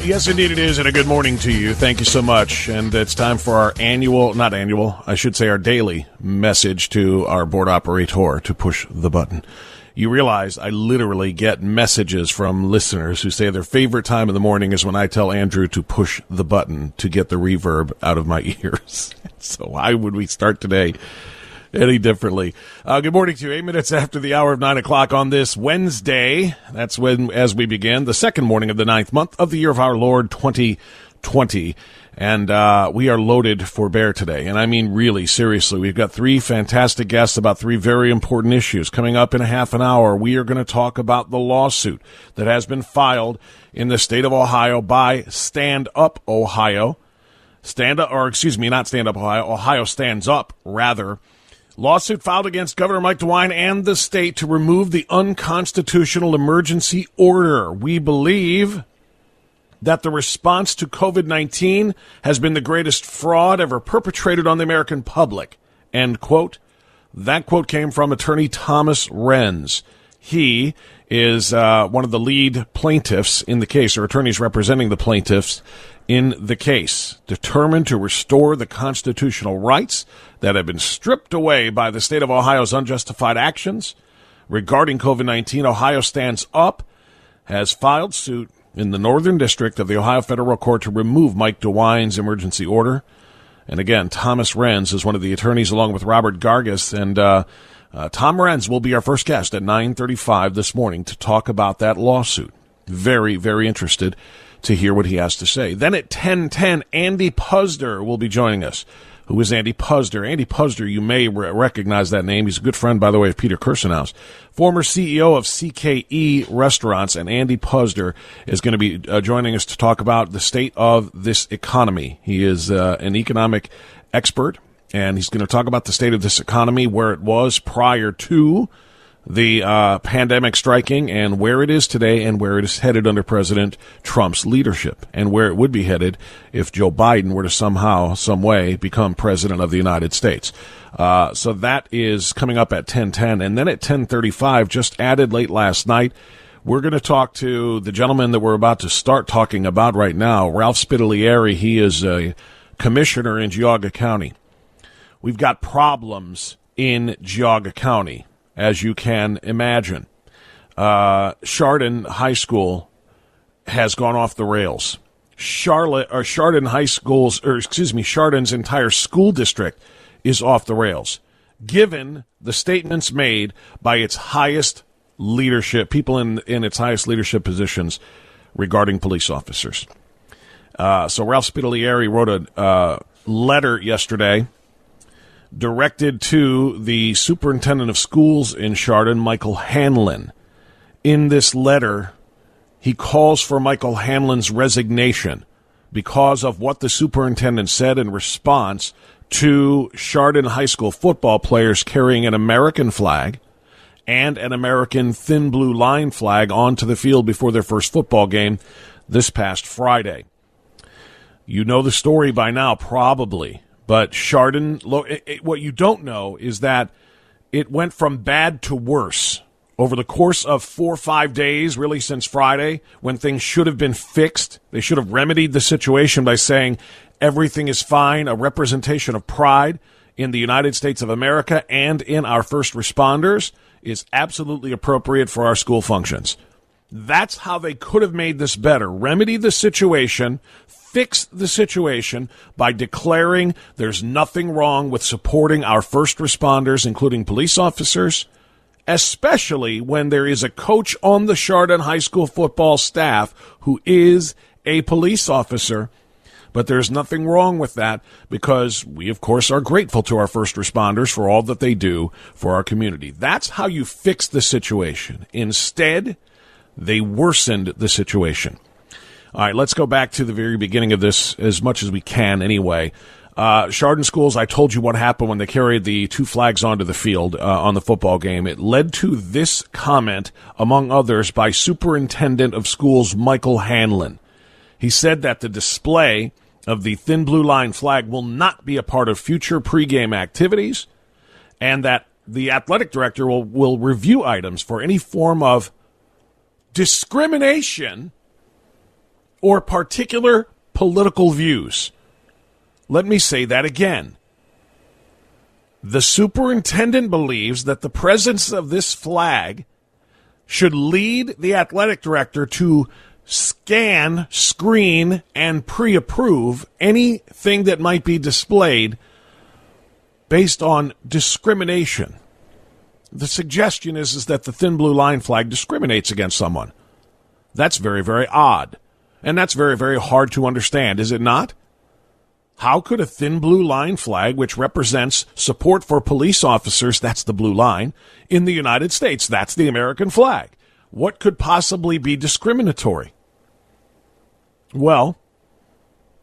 Yes, indeed it is, and a good morning to you. Thank you so much. And it's time for our annual, not annual, I should say our daily message to our board operator to push the button. You realize I literally get messages from listeners who say their favorite time of the morning is when I tell Andrew to push the button to get the reverb out of my ears. so why would we start today any differently. Uh, good morning to you. Eight minutes after the hour of nine o'clock on this Wednesday. That's when, as we begin the second morning of the ninth month of the year of our Lord 2020. And uh, we are loaded for bear today. And I mean, really, seriously, we've got three fantastic guests about three very important issues. Coming up in a half an hour, we are going to talk about the lawsuit that has been filed in the state of Ohio by Stand Up Ohio. Stand up, or excuse me, not Stand Up Ohio. Ohio Stands Up, rather Lawsuit filed against Governor Mike DeWine and the state to remove the unconstitutional emergency order. We believe that the response to COVID 19 has been the greatest fraud ever perpetrated on the American public. End quote. That quote came from attorney Thomas Renz. He is uh, one of the lead plaintiffs in the case, or attorneys representing the plaintiffs in the case, determined to restore the constitutional rights that have been stripped away by the state of Ohio's unjustified actions regarding COVID 19. Ohio stands up, has filed suit in the Northern District of the Ohio Federal Court to remove Mike DeWine's emergency order. And again, Thomas Renz is one of the attorneys, along with Robert Gargasz. And uh, uh, Tom Renz will be our first guest at 9:35 this morning to talk about that lawsuit. Very, very interested to hear what he has to say. Then at 10:10, Andy Puzder will be joining us. Who is Andy Puzder? Andy Puzder, you may re- recognize that name. He's a good friend, by the way, of Peter Kirsanow, former CEO of CKE Restaurants, and Andy Puzder is going to be uh, joining us to talk about the state of this economy. He is uh, an economic expert, and he's going to talk about the state of this economy, where it was prior to the uh, pandemic striking and where it is today and where it is headed under President Trump's leadership and where it would be headed if Joe Biden were to somehow, some way become president of the United States. Uh, so that is coming up at 1010. And then at 1035, just added late last night, we're going to talk to the gentleman that we're about to start talking about right now, Ralph Spidalieri. He is a commissioner in Geauga County. We've got problems in Geauga County as you can imagine. Uh, Chardon High School has gone off the rails. Charlotte or Chardon High School's, or excuse me, Chardon's entire school district is off the rails, given the statements made by its highest leadership, people in in its highest leadership positions regarding police officers. Uh, so Ralph Spidalieri wrote a uh, letter yesterday directed to the superintendent of schools in Chardon, Michael Hanlon. In this letter, he calls for Michael Hanlon's resignation because of what the superintendent said in response to Chardon High School football players carrying an American flag and an American thin blue line flag onto the field before their first football game this past Friday. You know the story by now, probably But Chardon, it, it, what you don't know is that it went from bad to worse over the course of four or five days, really since Friday, when things should have been fixed. They should have remedied the situation by saying everything is fine, a representation of pride in the United States of America and in our first responders is absolutely appropriate for our school functions. That's how they could have made this better. Remedy the situation, fix the situation by declaring there's nothing wrong with supporting our first responders, including police officers, especially when there is a coach on the Chardon High School football staff who is a police officer. But there's nothing wrong with that because we, of course, are grateful to our first responders for all that they do for our community. That's how you fix the situation. Instead, they worsened the situation. All right, let's go back to the very beginning of this as much as we can anyway. Uh, Chardon Schools, I told you what happened when they carried the two flags onto the field uh, on the football game. It led to this comment, among others, by Superintendent of Schools Michael Hanlon. He said that the display of the thin blue line flag will not be a part of future pregame activities, and that the athletic director will, will review items for any form of discrimination or particular political views. Let me say that again. The superintendent believes that the presence of this flag should lead the athletic director to scan, screen, and pre approve anything that might be displayed based on discrimination. The suggestion is, is that the thin blue line flag discriminates against someone. That's very, very odd. And that's very, very hard to understand, is it not? How could a thin blue line flag, which represents support for police officers, that's the blue line, in the United States, that's the American flag, what could possibly be discriminatory? Well,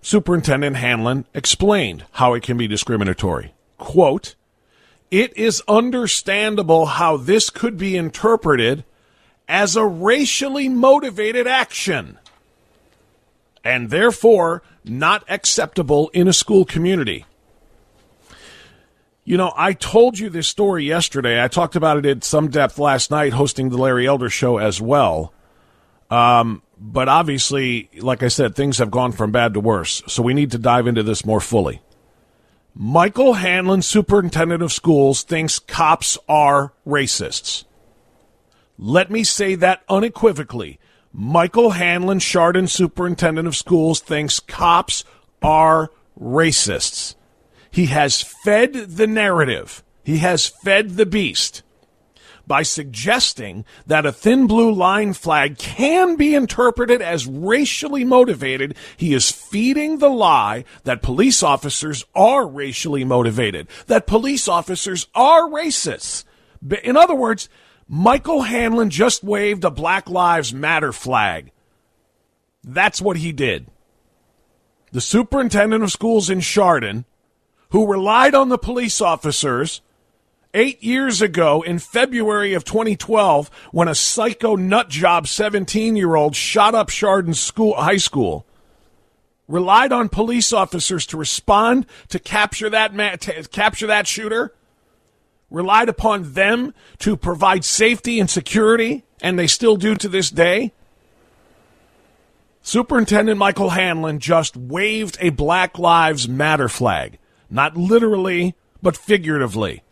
Superintendent Hanlon explained how it can be discriminatory. Quote, it is understandable how this could be interpreted as a racially motivated action and therefore not acceptable in a school community. You know, I told you this story yesterday. I talked about it in some depth last night, hosting the Larry Elder show as well. Um, but obviously, like I said, things have gone from bad to worse. So we need to dive into this more fully. Michael Hanlon, superintendent of schools, thinks cops are racists. Let me say that unequivocally. Michael Hanlon, Chardon Superintendent of Schools, thinks cops are racists. He has fed the narrative. He has fed the beast by suggesting that a thin blue line flag can be interpreted as racially motivated. He is feeding the lie that police officers are racially motivated, that police officers are racists. In other words, Michael Hanlon just waved a Black Lives Matter flag. That's what he did. The superintendent of schools in Chardon, who relied on the police officers eight years ago in February of 2012 when a psycho nut job 17 year old shot up Chardon school, high school, relied on police officers to respond to capture that, ma- to capture that shooter relied upon them to provide safety and security, and they still do to this day. Superintendent Michael Hanlon just waved a Black Lives Matter flag, not literally, but figuratively,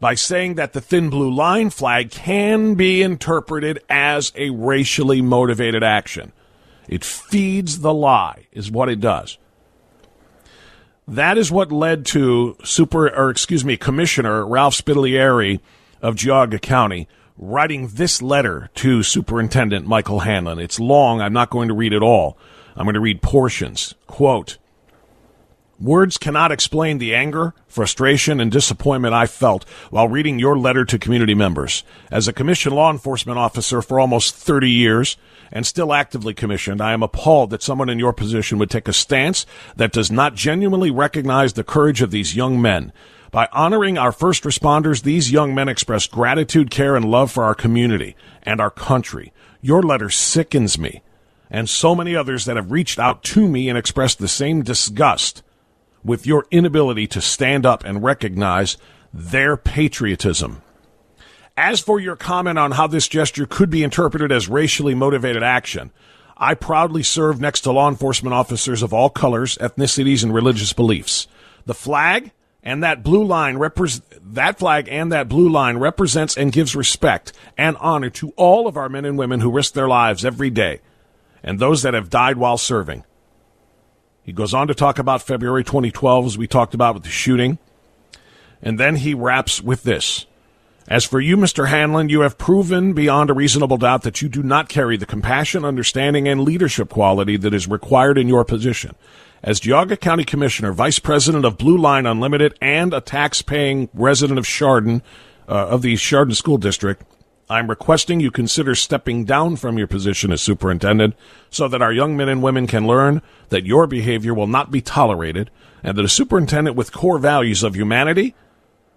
by saying that the thin blue line flag can be interpreted as a racially motivated action. It feeds the lie, is what it does. That is what led to super, or excuse me, Commissioner Ralph Spidalieri of Geauga County writing this letter to Superintendent Michael Hanlon. It's long. I'm not going to read it all. I'm going to read portions. Quote, Words cannot explain the anger, frustration, and disappointment I felt while reading your letter to community members. As a commissioned law enforcement officer for almost 30 years and still actively commissioned, I am appalled that someone in your position would take a stance that does not genuinely recognize the courage of these young men. By honoring our first responders, these young men express gratitude, care, and love for our community and our country. Your letter sickens me and so many others that have reached out to me and expressed the same disgust with your inability to stand up and recognize their patriotism. As for your comment on how this gesture could be interpreted as racially motivated action, I proudly serve next to law enforcement officers of all colors, ethnicities, and religious beliefs. The flag and that blue line that flag and that blue line represents and gives respect and honor to all of our men and women who risk their lives every day and those that have died while serving. He goes on to talk about February 2012 as we talked about with the shooting. And then he wraps with this. As for you, Mr. Hanlon, you have proven beyond a reasonable doubt that you do not carry the compassion, understanding, and leadership quality that is required in your position. As Geauga County Commissioner, Vice President of Blue Line Unlimited, and a tax-paying resident of Chardon, uh, of the Chardon School District, I'm requesting you consider stepping down from your position as superintendent so that our young men and women can learn that your behavior will not be tolerated and that a superintendent with core values of humanity,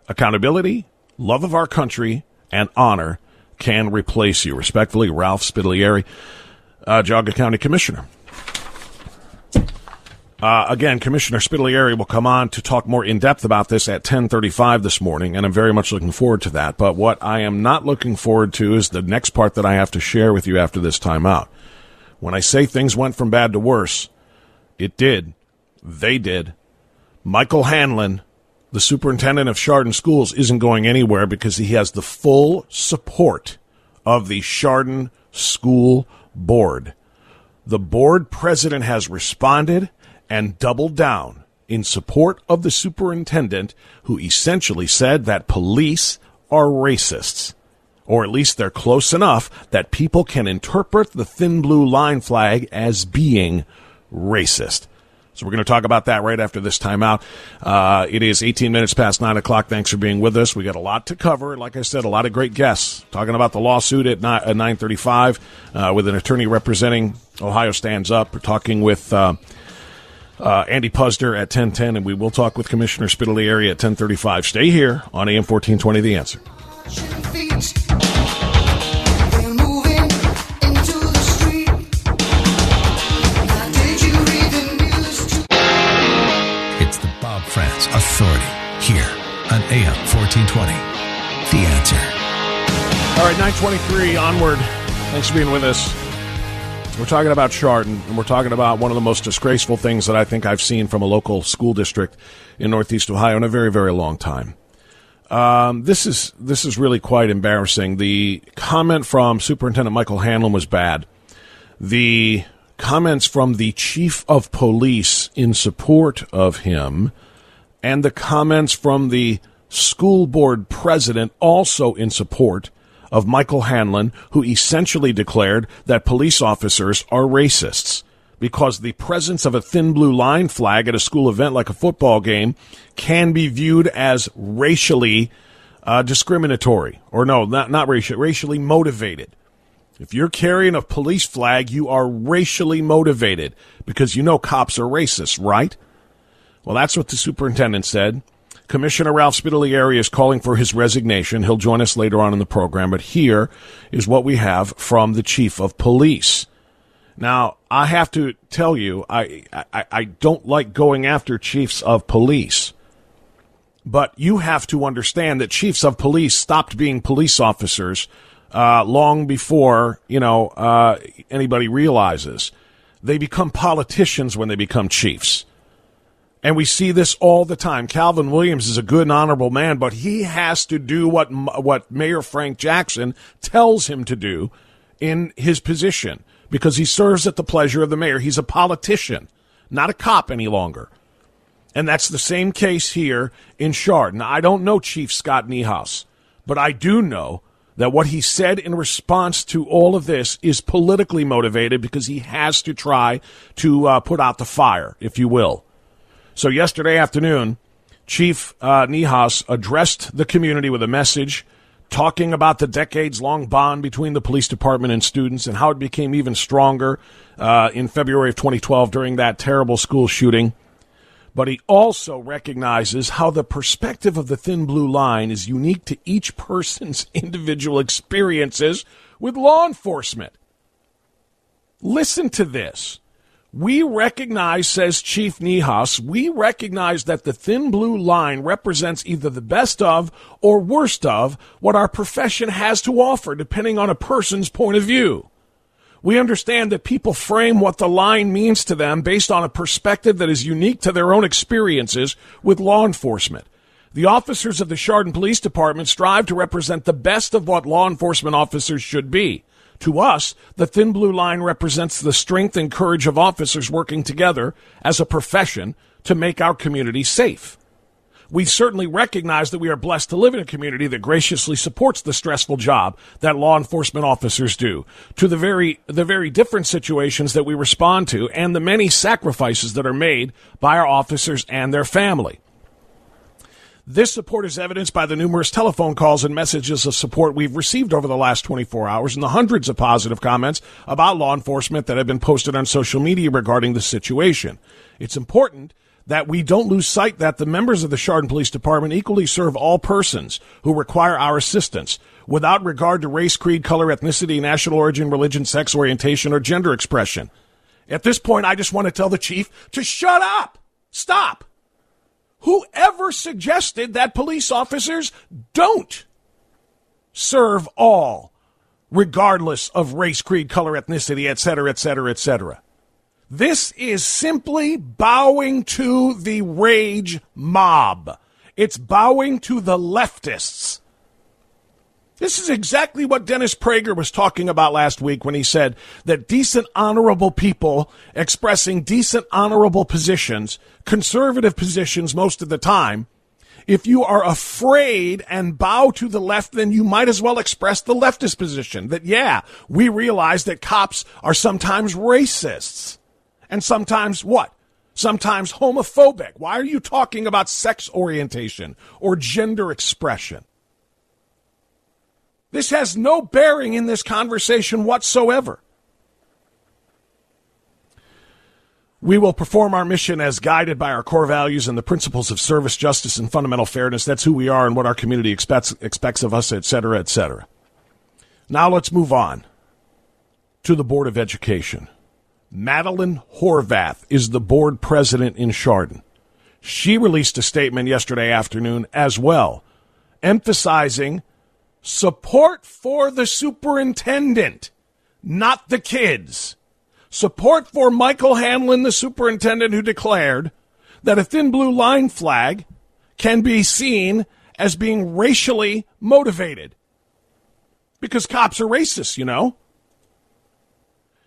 accountability, love of our country, and honor can replace you. Respectfully, Ralph Spidalieri, uh, County Commissioner. Uh, again, Commissioner Spidalieri will come on to talk more in depth about this at 10:35 this morning, and I'm very much looking forward to that. But what I am not looking forward to is the next part that I have to share with you after this timeout. When I say things went from bad to worse, it did. They did. Michael Hanlon, the superintendent of Chardon Schools, isn't going anywhere because he has the full support of the Chardon School Board. The board president has responded and doubled down in support of the superintendent who essentially said that police are racists. Or at least they're close enough that people can interpret the thin blue line flag as being racist. So we're going to talk about that right after this timeout. Uh, it is 18 minutes past 9 o'clock. Thanks for being with us. We got a lot to cover. Like I said, a lot of great guests. Talking about the lawsuit at 935 uh, with an attorney representing Ohio Stands Up. We're talking with... Uh, uh, Andy Puzder at 1010, and we will talk with Commissioner Spidalieri at 1035. Stay here on AM 1420 The Answer. It's the Bob Frantz Authority here on AM 1420 The Answer. All right, 923 onward. Thanks for being with us. We're talking about Chardon, and we're talking about one of the most disgraceful things that I think I've seen from a local school district in Northeast Ohio in a very, very long time. Um, this is this is really quite embarrassing. The comment from Superintendent Michael Hanlon was bad. The comments from the chief of police in support of him, and the comments from the school board president also in support of Michael Hanlon, who essentially declared that police officers are racists because the presence of a thin blue line flag at a school event like a football game can be viewed as racially uh, discriminatory, or no, not not racial, racially motivated. If you're carrying a police flag, you are racially motivated because you know cops are racist, right? Well, that's what the superintendent said. Commissioner Ralph Spidalieri is calling for his resignation. He'll join us later on in the program, but here is what we have from the chief of police. Now, I have to tell you, I, I, I don't like going after chiefs of police. But you have to understand that chiefs of police stopped being police officers uh, long before you know uh, anybody realizes. They become politicians when they become chiefs. And we see this all the time. Calvin Williams is a good and honorable man, but he has to do what what Mayor Frank Jackson tells him to do in his position because he serves at the pleasure of the mayor. He's a politician, not a cop any longer. And that's the same case here in Shard. Now, I don't know Chief Scott Niehaus, but I do know that what he said in response to all of this is politically motivated because he has to try to uh, put out the fire, if you will. So yesterday afternoon, Chief uh, Niehaus addressed the community with a message talking about the decades long bond between the police department and students and how it became even stronger uh, in February of 2012 during that terrible school shooting. But he also recognizes how the perspective of the thin blue line is unique to each person's individual experiences with law enforcement. Listen to this. We recognize, says Chief Niehaus, we recognize that the thin blue line represents either the best of or worst of what our profession has to offer, depending on a person's point of view. We understand that people frame what the line means to them based on a perspective that is unique to their own experiences with law enforcement. The officers of the Chardon Police Department strive to represent the best of what law enforcement officers should be. To us, the thin blue line represents the strength and courage of officers working together as a profession to make our community safe. We certainly recognize that we are blessed to live in a community that graciously supports the stressful job that law enforcement officers do, to the very, the very different situations that we respond to and the many sacrifices that are made by our officers and their family. This support is evidenced by the numerous telephone calls and messages of support we've received over the last 24 hours and the hundreds of positive comments about law enforcement that have been posted on social media regarding the situation. It's important that we don't lose sight that the members of the Chardon Police Department equally serve all persons who require our assistance without regard to race, creed, color, ethnicity, national origin, religion, sex orientation, or gender expression. At this point, I just want to tell the chief to shut up. Stop. Whoever suggested that police officers don't serve all, regardless of race, creed, color, ethnicity, etc., etc., etc. This is simply bowing to the rage mob. It's bowing to the leftists. This is exactly what Dennis Prager was talking about last week when he said that decent, honorable people expressing decent, honorable positions, conservative positions most of the time, if you are afraid and bow to the left, then you might as well express the leftist position that, yeah, we realize that cops are sometimes racists. And sometimes what? Sometimes homophobic. Why are you talking about sex orientation or gender expression? This has no bearing in this conversation whatsoever. We will perform our mission as guided by our core values and the principles of service, justice, and fundamental fairness. That's who we are and what our community expects, expects of us, etc., cetera, et cetera. Now let's move on to the Board of Education. Madeline Horvath is the board president in Chardon. She released a statement yesterday afternoon as well, emphasizing Support for the superintendent, not the kids. Support for Michael Hanlon, the superintendent, who declared that a thin blue line flag can be seen as being racially motivated. Because cops are racist, you know.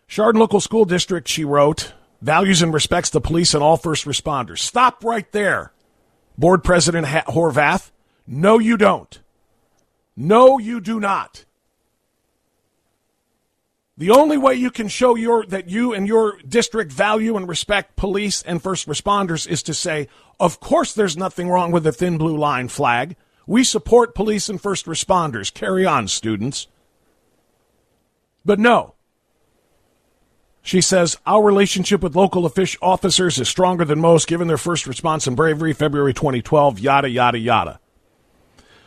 Chardon Local School District, she wrote, values and respects the police and all first responders. Stop right there. Board President Horvath, no, you don't. No, you do not. The only way you can show your that you and your district value and respect police and first responders is to say, of course there's nothing wrong with the thin blue line flag. We support police and first responders. Carry on, students. But no. She says, Our relationship with local officers is stronger than most given their first response and bravery, February 2012, yada, yada, yada.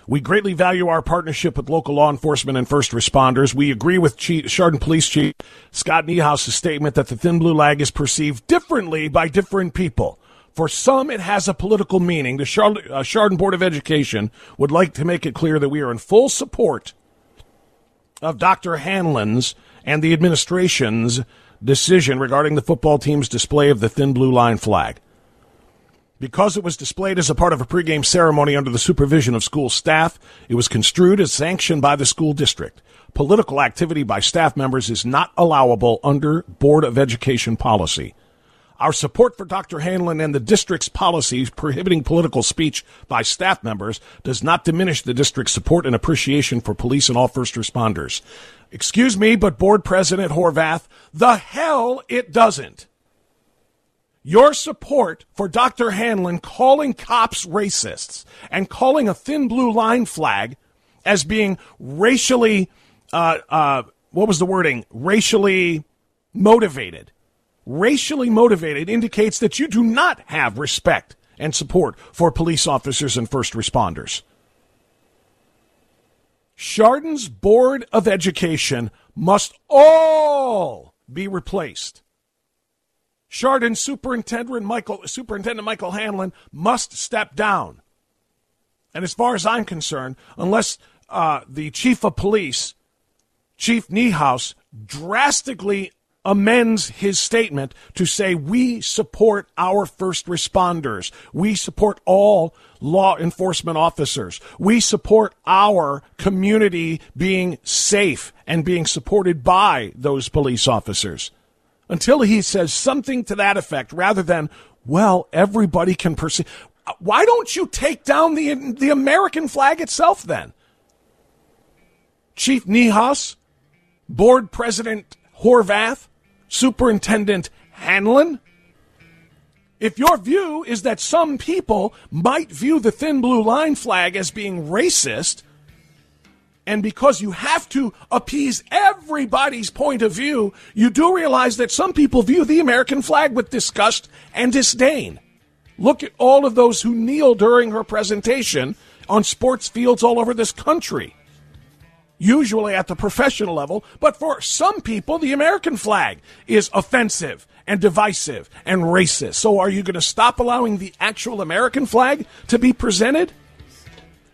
We greatly value our partnership with local law enforcement and first responders. We agree with Chief, Chardon Police Chief Scott Niehaus' statement that the thin blue lag is perceived differently by different people. For some, it has a political meaning. The Chardon, uh, Chardon Board of Education would like to make it clear that we are in full support of Dr. Hanlon's and the administration's decision regarding the football team's display of the thin blue line flag. Because it was displayed as a part of a pregame ceremony under the supervision of school staff, it was construed as sanctioned by the school district. Political activity by staff members is not allowable under Board of Education policy. Our support for Dr. Hanlon and the district's policies prohibiting political speech by staff members does not diminish the district's support and appreciation for police and all first responders. Excuse me, but Board President Horvath, the hell it doesn't your support for Dr. Hanlon calling cops racists and calling a thin blue line flag as being racially, uh, uh, what was the wording? Racially motivated. Racially motivated indicates that you do not have respect and support for police officers and first responders. Chardon's Board of Education must all be replaced Chardon Superintendent Michael Superintendent Michael Hanlon must step down. And as far as I'm concerned, unless uh, the chief of police, Chief Niehaus, drastically amends his statement to say we support our first responders. We support all law enforcement officers. We support our community being safe and being supported by those police officers. Until he says something to that effect rather than, well, everybody can perceive. Why don't you take down the, the American flag itself then? Chief Niehaus, Board President Horvath, Superintendent Hanlon? If your view is that some people might view the thin blue line flag as being racist, and because you have to appease everybody's point of view, you do realize that some people view the American flag with disgust and disdain. Look at all of those who kneel during her presentation on sports fields all over this country usually at the professional level, but for some people, the American flag is offensive and divisive and racist. So are you going to stop allowing the actual American flag to be presented?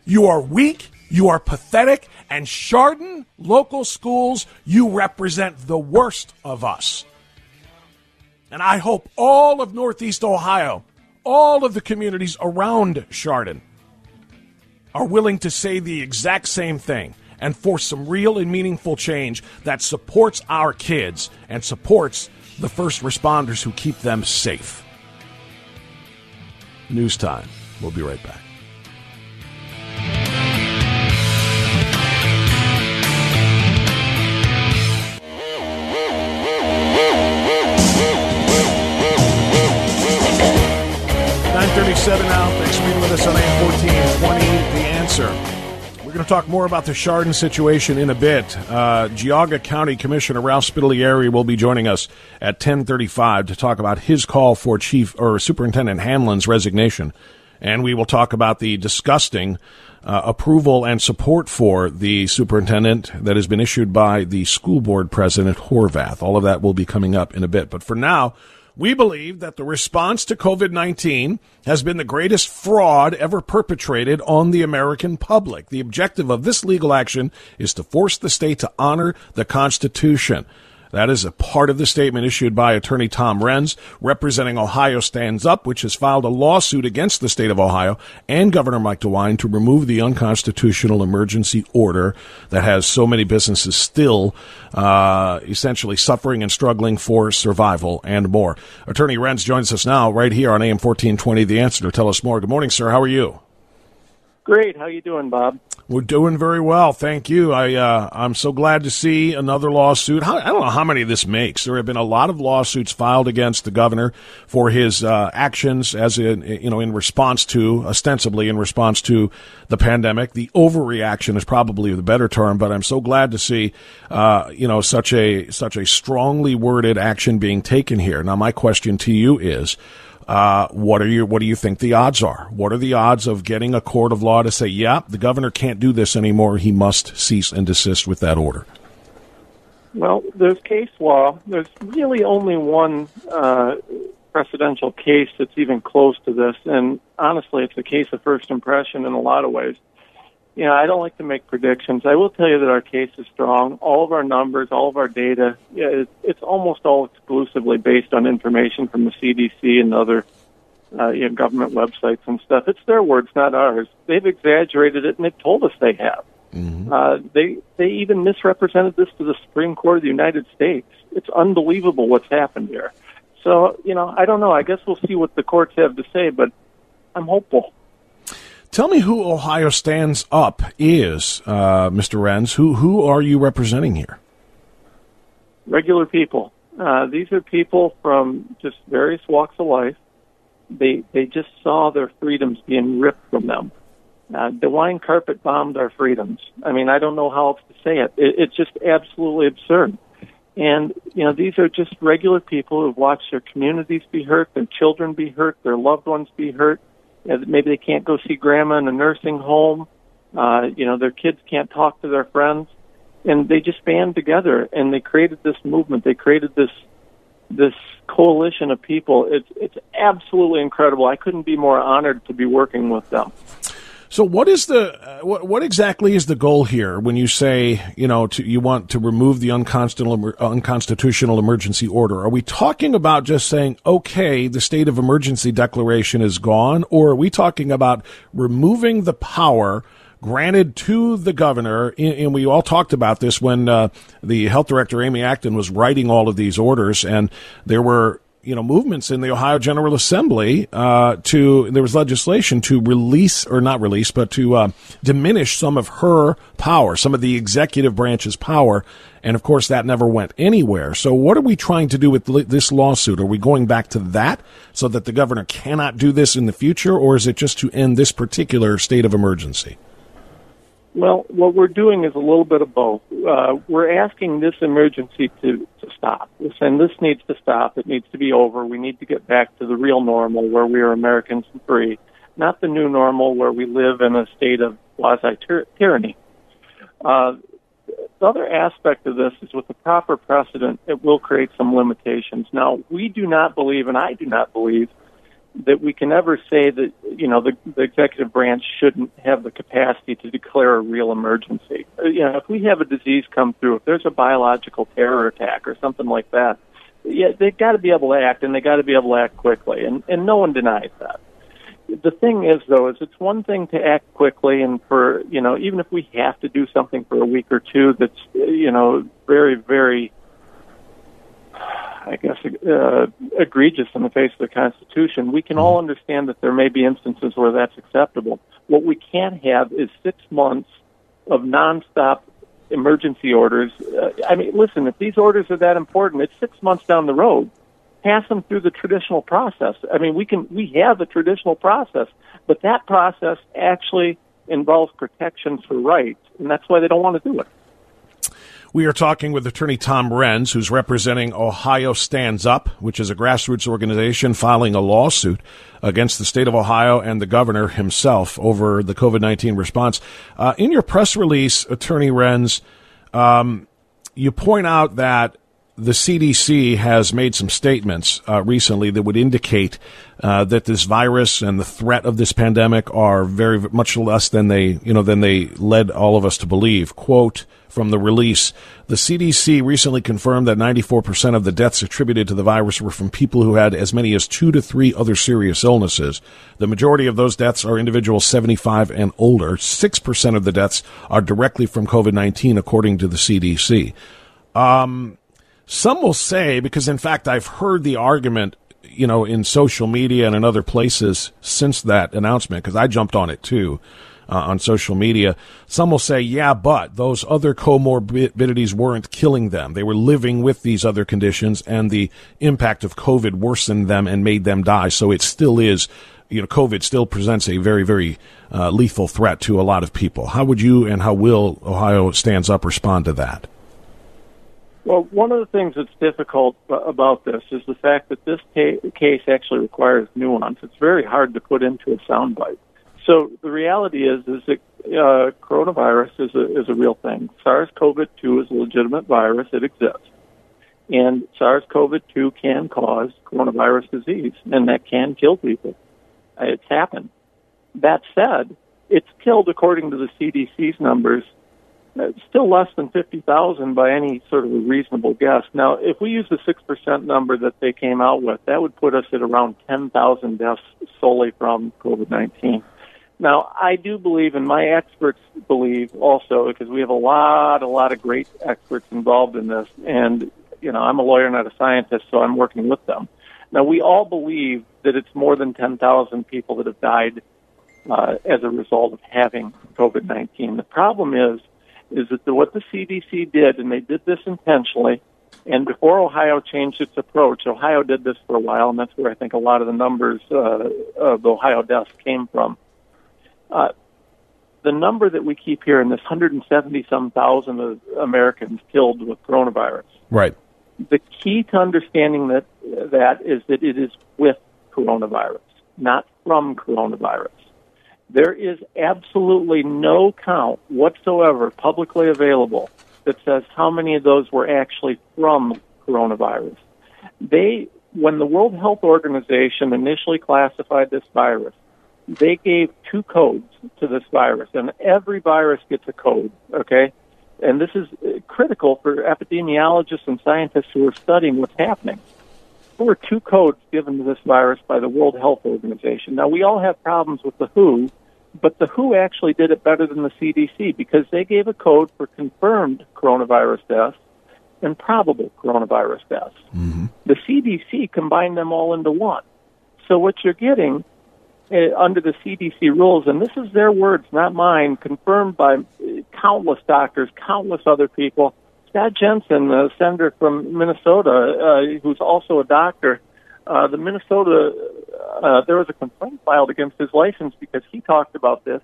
You are weak, you are pathetic, and Chardon local schools, you represent the worst of us. And I hope all of Northeast Ohio, all of the communities around Chardon, are willing to say the exact same thing and force some real and meaningful change that supports our kids and supports the first responders who keep them safe. News time. We'll be right back. Talk more about the Chardon situation in a bit. Uh, Geauga County Commissioner Ralph Spidalieri will be joining us at 10:35 to talk about his call for Chief or Superintendent Hanlon's resignation, and we will talk about the disgusting uh, approval and support for the superintendent that has been issued by the school board president Horvath. All of that will be coming up in a bit, but for now. We believe that the response to COVID 19 has been the greatest fraud ever perpetrated on the American public. The objective of this legal action is to force the state to honor the Constitution. That is a part of the statement issued by attorney Tom Renz, representing Ohio Stands Up, which has filed a lawsuit against the state of Ohio and Governor Mike DeWine to remove the unconstitutional emergency order that has so many businesses still uh, essentially suffering and struggling for survival and more. Attorney Renz joins us now right here on AM 1420, The Answer, to tell us more. Good morning, sir. How are you? Great. How you doing, Bob? We're doing very well, thank you. I uh, I'm so glad to see another lawsuit. I don't know how many this makes. There have been a lot of lawsuits filed against the governor for his uh, actions as in you know in response to ostensibly in response to the pandemic. The overreaction is probably the better term, but I'm so glad to see uh, you know such a such a strongly worded action being taken here. Now, my question to you is uh, what are you? What do you think the odds are? What are the odds of getting a court of law to say, "Yeah, the governor can't do this anymore. He must cease and desist with that order"? Well, there's case law. There's really only one uh, case that's even close to this, and honestly, it's a case of first impression in a lot of ways. You know, I don't like to make predictions. I will tell you that our case is strong. All of our numbers, all of our data, yeah, it's almost all exclusively based on information from the CDC and other uh, you know, government websites and stuff. It's their words, not ours. They've exaggerated it, and they've told us they have. Mm-hmm. Uh, they they even misrepresented this to the Supreme Court of the United States. It's unbelievable what's happened here. So you know, I don't know. I guess we'll see what the courts have to say, but I'm hopeful. Tell me who Ohio Stands Up is, uh, Mr. Renz. Who who are you representing here? Regular people. Uh, these are people from just various walks of life. They they just saw their freedoms being ripped from them. Uh, DeWine carpet bombed our freedoms. I mean, I don't know how else to say it. it. It's just absolutely absurd. And you know, these are just regular people who've watched their communities be hurt, their children be hurt, their loved ones be hurt maybe they can't go see grandma in a nursing home. Uh, you know, their kids can't talk to their friends, and they just band together and they created this movement. They created this this coalition of people. It's it's absolutely incredible. I couldn't be more honored to be working with them. So, what is the uh, what, what exactly is the goal here when you say you know to, you want to remove the unconstitutional unconstitutional emergency order? Are we talking about just saying okay, the state of emergency declaration is gone, or are we talking about removing the power? granted to the governor, and we all talked about this when uh, the health director Amy Acton was writing all of these orders, and there were you know movements in the Ohio General Assembly uh, to there was legislation to release or not release, but to uh, diminish some of her power, some of the executive branch's power, and of course that never went anywhere. So what are we trying to do with this lawsuit? Are we going back to that so that the governor cannot do this in the future, or is it just to end this particular state of emergency? Well, what we're doing is a little bit of both. Uh, we're asking this emergency to, to stop. We're saying this needs to stop. It needs to be over. We need to get back to the real normal where we are Americans free, not the new normal where we live in a state of quasi tyranny. Uh, the other aspect of this is with the proper precedent, it will create some limitations. Now, we do not believe, and I do not believe, that we can ever say that you know the, the executive branch shouldn't have the capacity to declare a real emergency. Uh, you know, if we have a disease come through, if there's a biological terror attack or something like that, yeah, they've got to be able to act, and they got to be able to act quickly, and and no one denies that. The thing is, though, is it's one thing to act quickly, and for you know, even if we have to do something for a week or two, that's you know very very I guess, uh, egregious in the face of the Constitution. We can all mm-hmm. understand that there may be instances where that's acceptable. What we can't have is six months of nonstop emergency orders. Uh, I mean, listen, if these orders are that important, it's six months down the road. Pass them through the traditional process. I mean, we can we have a traditional process, but that process actually involves protections for rights, and that's why they don't want to do it. We are talking with attorney Tom Renz, who's representing Ohio Stands Up, which is a grassroots organization filing a lawsuit against the state of Ohio and the governor himself over the COVID 19 response. Uh, in your press release, attorney Renz, um, you point out that the CDC has made some statements uh, recently that would indicate uh, that this virus and the threat of this pandemic are very much less than they, you know, than they led all of us to believe. Quote, from the release. The CDC recently confirmed that 94% of the deaths attributed to the virus were from people who had as many as two to three other serious illnesses. The majority of those deaths are individuals 75 and older. 6% of the deaths are directly from COVID 19, according to the CDC. Um, some will say, because in fact I've heard the argument you know, in social media and in other places since that announcement, because I jumped on it too uh, on social media. Some will say, yeah, but those other comorbidities weren't killing them. They were living with these other conditions, and the impact of COVID worsened them and made them die. So it still is, you know, COVID still presents a very, very uh, lethal threat to a lot of people. How would you and how will Ohio Stands Up respond to that? Well, one of the things that's difficult about this is the fact that this case actually requires nuance. It's very hard to put into a soundbite. So the reality is, is that uh, coronavirus is a is a real thing. SARS-CoV-2 is a legitimate virus; it exists, and SARS-CoV-2 can cause coronavirus disease, and that can kill people. It's happened. That said, it's killed, according to the CDC's numbers, still less than 50,000 by any sort of a reasonable guess. Now, if we use the 6% number that they came out with, that would put us at around 10,000 deaths solely from COVID 19. Now, I do believe, and my experts believe also, because we have a lot, a lot of great experts involved in this, and you know, I'm a lawyer, not a scientist, so I'm working with them. Now, we all believe that it's more than 10,000 people that have died uh, as a result of having COVID-19. The problem is, is that the, what the CDC did, and they did this intentionally, and before Ohio changed its approach, Ohio did this for a while, and that's where I think a lot of the numbers uh, of Ohio deaths came from uh, the number that we keep hearing, this 170 some thousand of Americans killed with coronavirus. Right. The key to understanding that that is that it is with coronavirus, not from coronavirus. There is absolutely no count whatsoever publicly available that says how many of those were actually from coronavirus. They, when the World Health Organization initially classified this virus, they gave two codes to this virus, and every virus gets a code, okay? And this is uh, critical for epidemiologists and scientists who are studying what's happening. There were two codes given to this virus by the World Health Organization. Now, we all have problems with the WHO, but the WHO actually did it better than the CDC because they gave a code for confirmed coronavirus deaths and probable coronavirus deaths. Mm-hmm. The CDC combined them all into one. So what you're getting uh, under the CDC rules, and this is their words, not mine, confirmed by countless doctors, countless other people. Scott Jensen, the senator from Minnesota, uh, who's also a doctor, uh, the Minnesota, uh, there was a complaint filed against his license because he talked about this.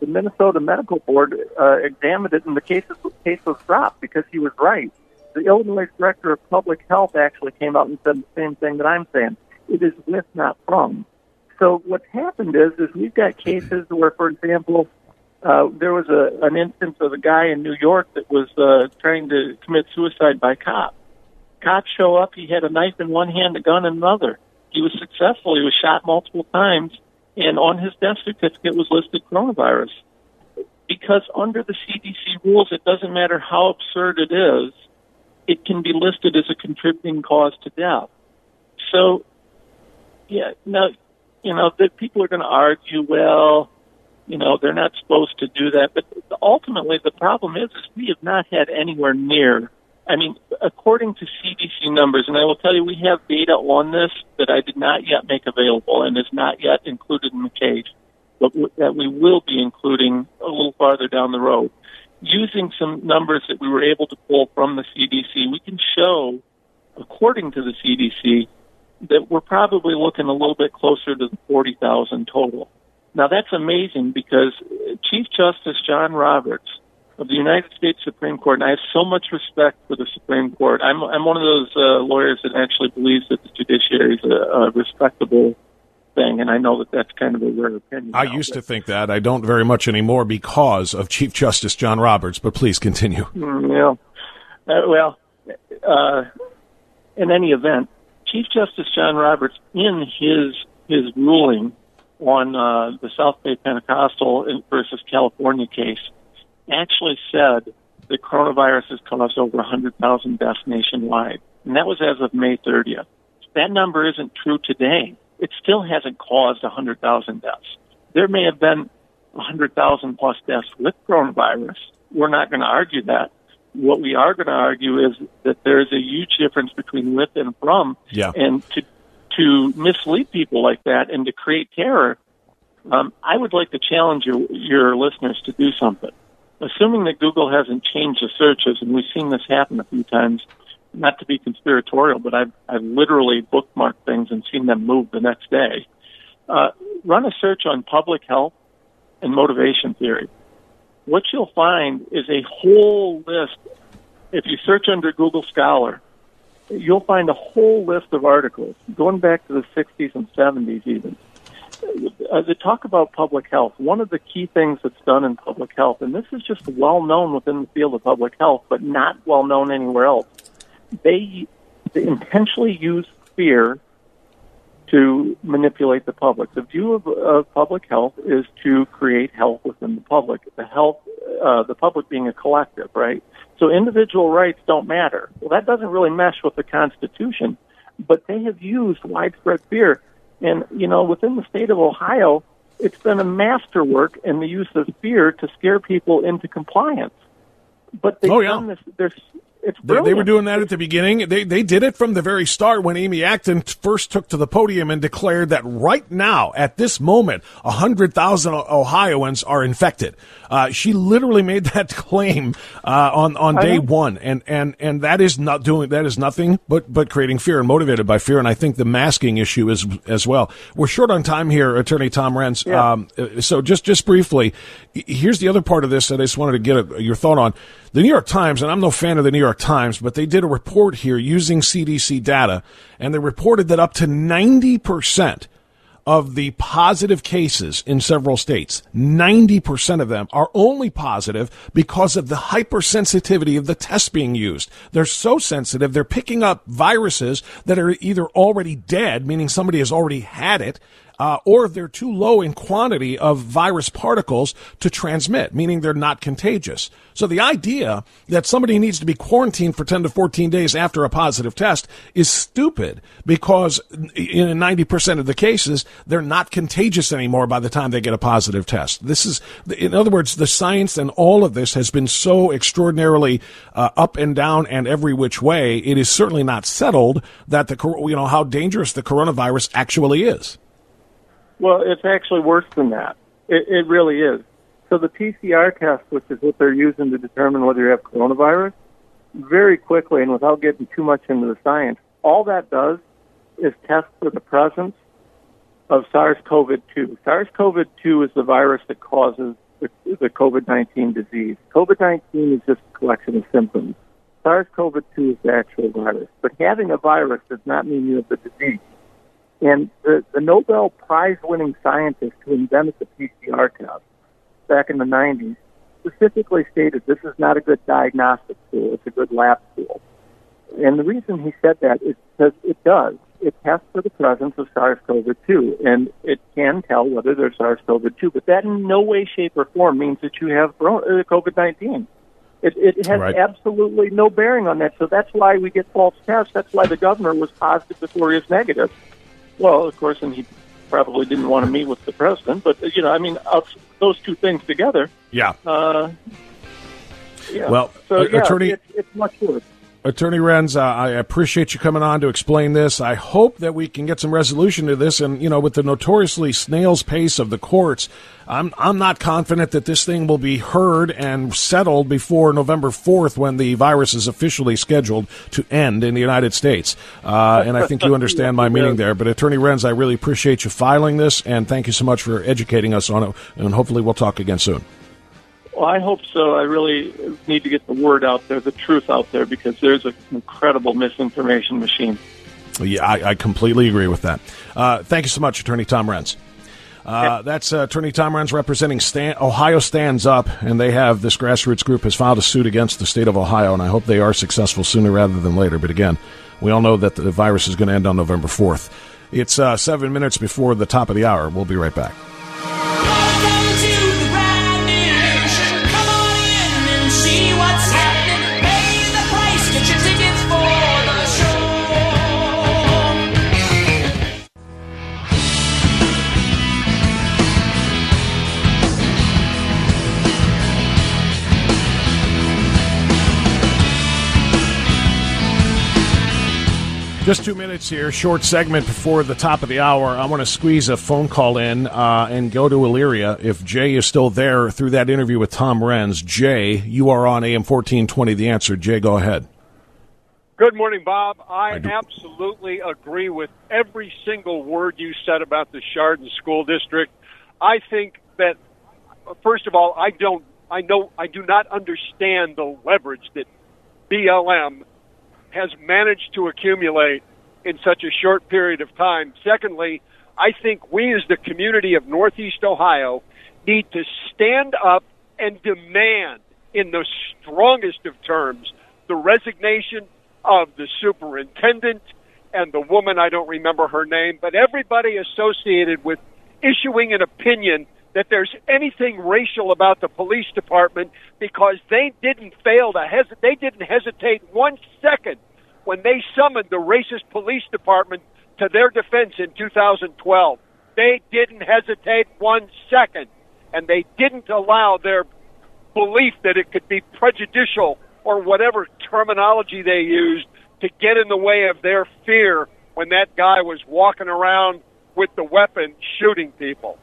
The Minnesota Medical Board uh, examined it, and the case, case was dropped because he was right. The Illinois Director of Public Health actually came out and said the same thing that I'm saying. It is with, not from. So what's happened is, is we've got cases where, for example, uh, there was a an instance of a guy in New York that was uh, trying to commit suicide by cop. Cops show up. He had a knife in one hand, a gun in another. He was successful. He was shot multiple times, and on his death certificate was listed coronavirus. Because under the CDC rules, it doesn't matter how absurd it is, it can be listed as a contributing cause to death. So, yeah, now you know, that people are going to argue, well, you know, they're not supposed to do that. But ultimately, the problem is, is we have not had anywhere near. I mean, according to CDC numbers, and I will tell you, we have data on this that I did not yet make available and is not yet included in the case, but that we will be including a little farther down the road. Using some numbers that we were able to pull from the CDC, we can show, according to the CDC, that we're probably looking a little bit closer to the 40,000 total. Now that's amazing because Chief Justice John Roberts of the United States Supreme Court, and I have so much respect for the Supreme Court. I'm I'm one of those uh, lawyers that actually believes that the judiciary is a, a respectable thing, and I know that that's kind of a rare opinion. I now, used to think that. I don't very much anymore because of Chief Justice John Roberts. But please continue. Mm, yeah. Uh, well, uh, in any event, Chief Justice John Roberts, in his his ruling on uh, the South Bay Pentecostal versus California case, actually said that coronavirus has caused over 100,000 deaths nationwide, and that was as of May 30th. That number isn't true today. It still hasn't caused 100,000 deaths. There may have been 100,000 plus deaths with coronavirus. We're not going to argue that what we are going to argue is that there is a huge difference between with and from. Yeah. And to to mislead people like that and to create terror, um, I would like to challenge your, your listeners to do something. Assuming that Google hasn't changed the searches, and we've seen this happen a few times, not to be conspiratorial, but I've, I've literally bookmarked things and seen them move the next day. Uh, run a search on public health and motivation theory what you'll find is a whole list. If you search under Google Scholar, you'll find a whole list of articles going back to the 60s and 70s even. Uh, they talk about public health. One of the key things that's done in public health, and this is just well known within the field of public health, but not well known anywhere else, they, they intentionally use fear to manipulate the public. The view of, of public health is to create health within the public. The health, uh, the public being a collective, right? So individual rights don't matter. Well, that doesn't really mesh with the Constitution, but they have used widespread fear. And, you know, within the state of Ohio, it's been a masterwork in the use of fear to scare people into compliance. But they've oh, yeah. done this, they're it's they, they, were doing that at the beginning. They they did it from the very start when Amy Acton first took to the podium and declared that right now, at this moment, hundred thousand Ohioans are infected. Uh, she literally made that claim uh, on on day one, and and and that is not doing that is nothing but but creating fear and motivated by fear. And I think the masking issue is as well. We're short on time here, Attorney Tom Renz. Yeah. Um, so just just briefly, here's the other part of this that I just wanted to get a, your thought on. The New York Times, and I'm no fan of the New York Times, but they did a report here using CDC data, and they reported that up to 90% of the positive cases in several states, 90% of them are only positive because of the hypersensitivity of the test being used. They're so sensitive, they're picking up viruses that are either already dead, meaning somebody has already had it, uh, or they're too low in quantity of virus particles to transmit, meaning they're not contagious. So the idea that somebody needs to be quarantined for 10 to 14 days after a positive test is stupid because in 90% of the cases, they're not contagious anymore by the time they get a positive test. This is, in other words, the science and all of this has been so extraordinarily uh, up and down and every which way. It is certainly not settled that the, you know, how dangerous the coronavirus actually is. Well, it's actually worse than that. It, it really is. So the PCR test, which is what they're using to determine whether you have coronavirus, very quickly and without getting too much into the science, all that does is test for the presence of SARS-CoV-2. SARS-CoV-2 is the virus that causes the, the COVID-19 disease. COVID-19 is just a collection of symptoms. SARS-CoV-2 is the actual virus. But having a virus does not mean you have the disease. And the, the Nobel Prize winning scientist who invented the PCR test back in the 90s specifically stated this is not a good diagnostic tool, it's a good lab tool. And the reason he said that is because it does. It tests for the presence of SARS-CoV-2, and it can tell whether there's SARS-CoV-2, but that in no way, shape, or form means that you have uh, COVID-19. It, it has right. absolutely no bearing on that. So that's why we get false tests. That's why the governor was positive before he was negative. Well, of course, and he probably didn't want to meet with the president, but you know, I mean, those two things together. Yeah. Uh, yeah. Well, so, yeah, attorney, it's, it's much worse. Attorney Renz, uh, I appreciate you coming on to explain this. I hope that we can get some resolution to this. And you know, with the notoriously snail's pace of the courts, I'm I'm not confident that this thing will be heard and settled before November fourth, when the virus is officially scheduled to end in the United States. Uh, and I think you understand my meaning there. But Attorney Renz, I really appreciate you filing this, and thank you so much for educating us on it. And hopefully, we'll talk again soon. Well, I hope so. I really need to get the word out there, the truth out there, because there's an incredible misinformation machine. Yeah, I, I completely agree with that. Uh, thank you so much, Attorney Tom Renz. Uh, that's uh, Attorney Tom Renz representing Stan- Ohio Stands Up, and they have this grassroots group has filed a suit against the state of Ohio, and I hope they are successful sooner rather than later. But again, we all know that the virus is going to end on November 4th. It's uh, seven minutes before the top of the hour. We'll be right back. Just two minutes here, short segment before the top of the hour. I want to squeeze a phone call in uh, and go to Elyria. If Jay is still there through that interview with Tom Renz, Jay, you are on AM 1420. The answer, Jay, go ahead. Good morning, Bob. I, I absolutely agree with every single word you said about the Chardon School District. I think that, first of all, I don't, I know, I do not understand the leverage that BLM has managed to accumulate in such a short period of time. Secondly, I think we as the community of Northeast Ohio need to stand up and demand in the strongest of terms the resignation of the superintendent and the woman, I don't remember her name, but everybody associated with issuing an opinion that there's anything racial about the police department because they didn't fail to hes- they didn't hesitate one second when they summoned the racist police department to their defense in 2012. They didn't hesitate one second and they didn't allow their belief that it could be prejudicial or whatever terminology they used to get in the way of their fear when that guy was walking around with the weapon shooting people.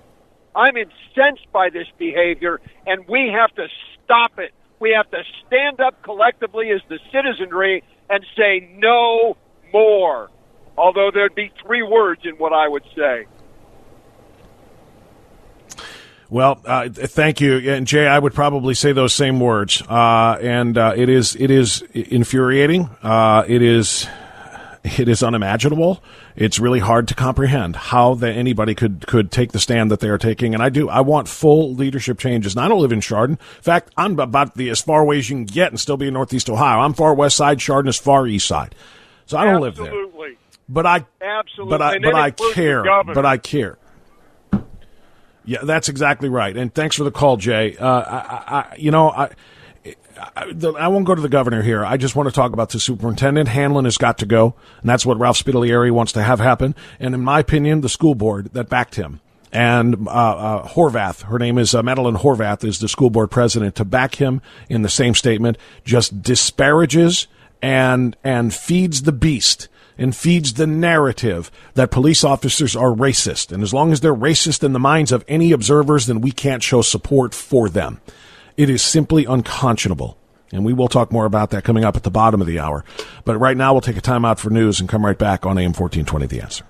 I'm incensed by this behavior, and we have to stop it. We have to stand up collectively as the citizenry and say no more. Although there'd be three words in what I would say. Well, uh, thank you, and Jay. I would probably say those same words. Uh, and uh, it is it is infuriating. Uh, it is it is unimaginable. It's really hard to comprehend how that anybody could could take the stand that they are taking. And I do. I want full leadership changes. And I don't live in Chardon. In fact, I'm about the as far away as you can get and still be in Northeast Ohio. I'm far west side. Chardon is far east side. So I don't Absolutely. live there. But I Absolutely. but I but I care. But I care. Yeah, that's exactly right. And thanks for the call, Jay. Uh, I, I, you know, I, I, I won't go to the governor here. I just want to talk about the superintendent. Hanlon has got to go, and that's what Ralph Spidalieri wants to have happen. And in my opinion, the school board that backed him and uh, uh, Horvath, her name is uh, Madeline Horvath, is the school board president. To back him in the same statement just disparages and and feeds the beast and feeds the narrative that police officers are racist. And as long as they're racist in the minds of any observers, then we can't show support for them. It is simply unconscionable. And we will talk more about that coming up at the bottom of the hour. But right now, we'll take a time out for news and come right back on AM 1420 The Answer.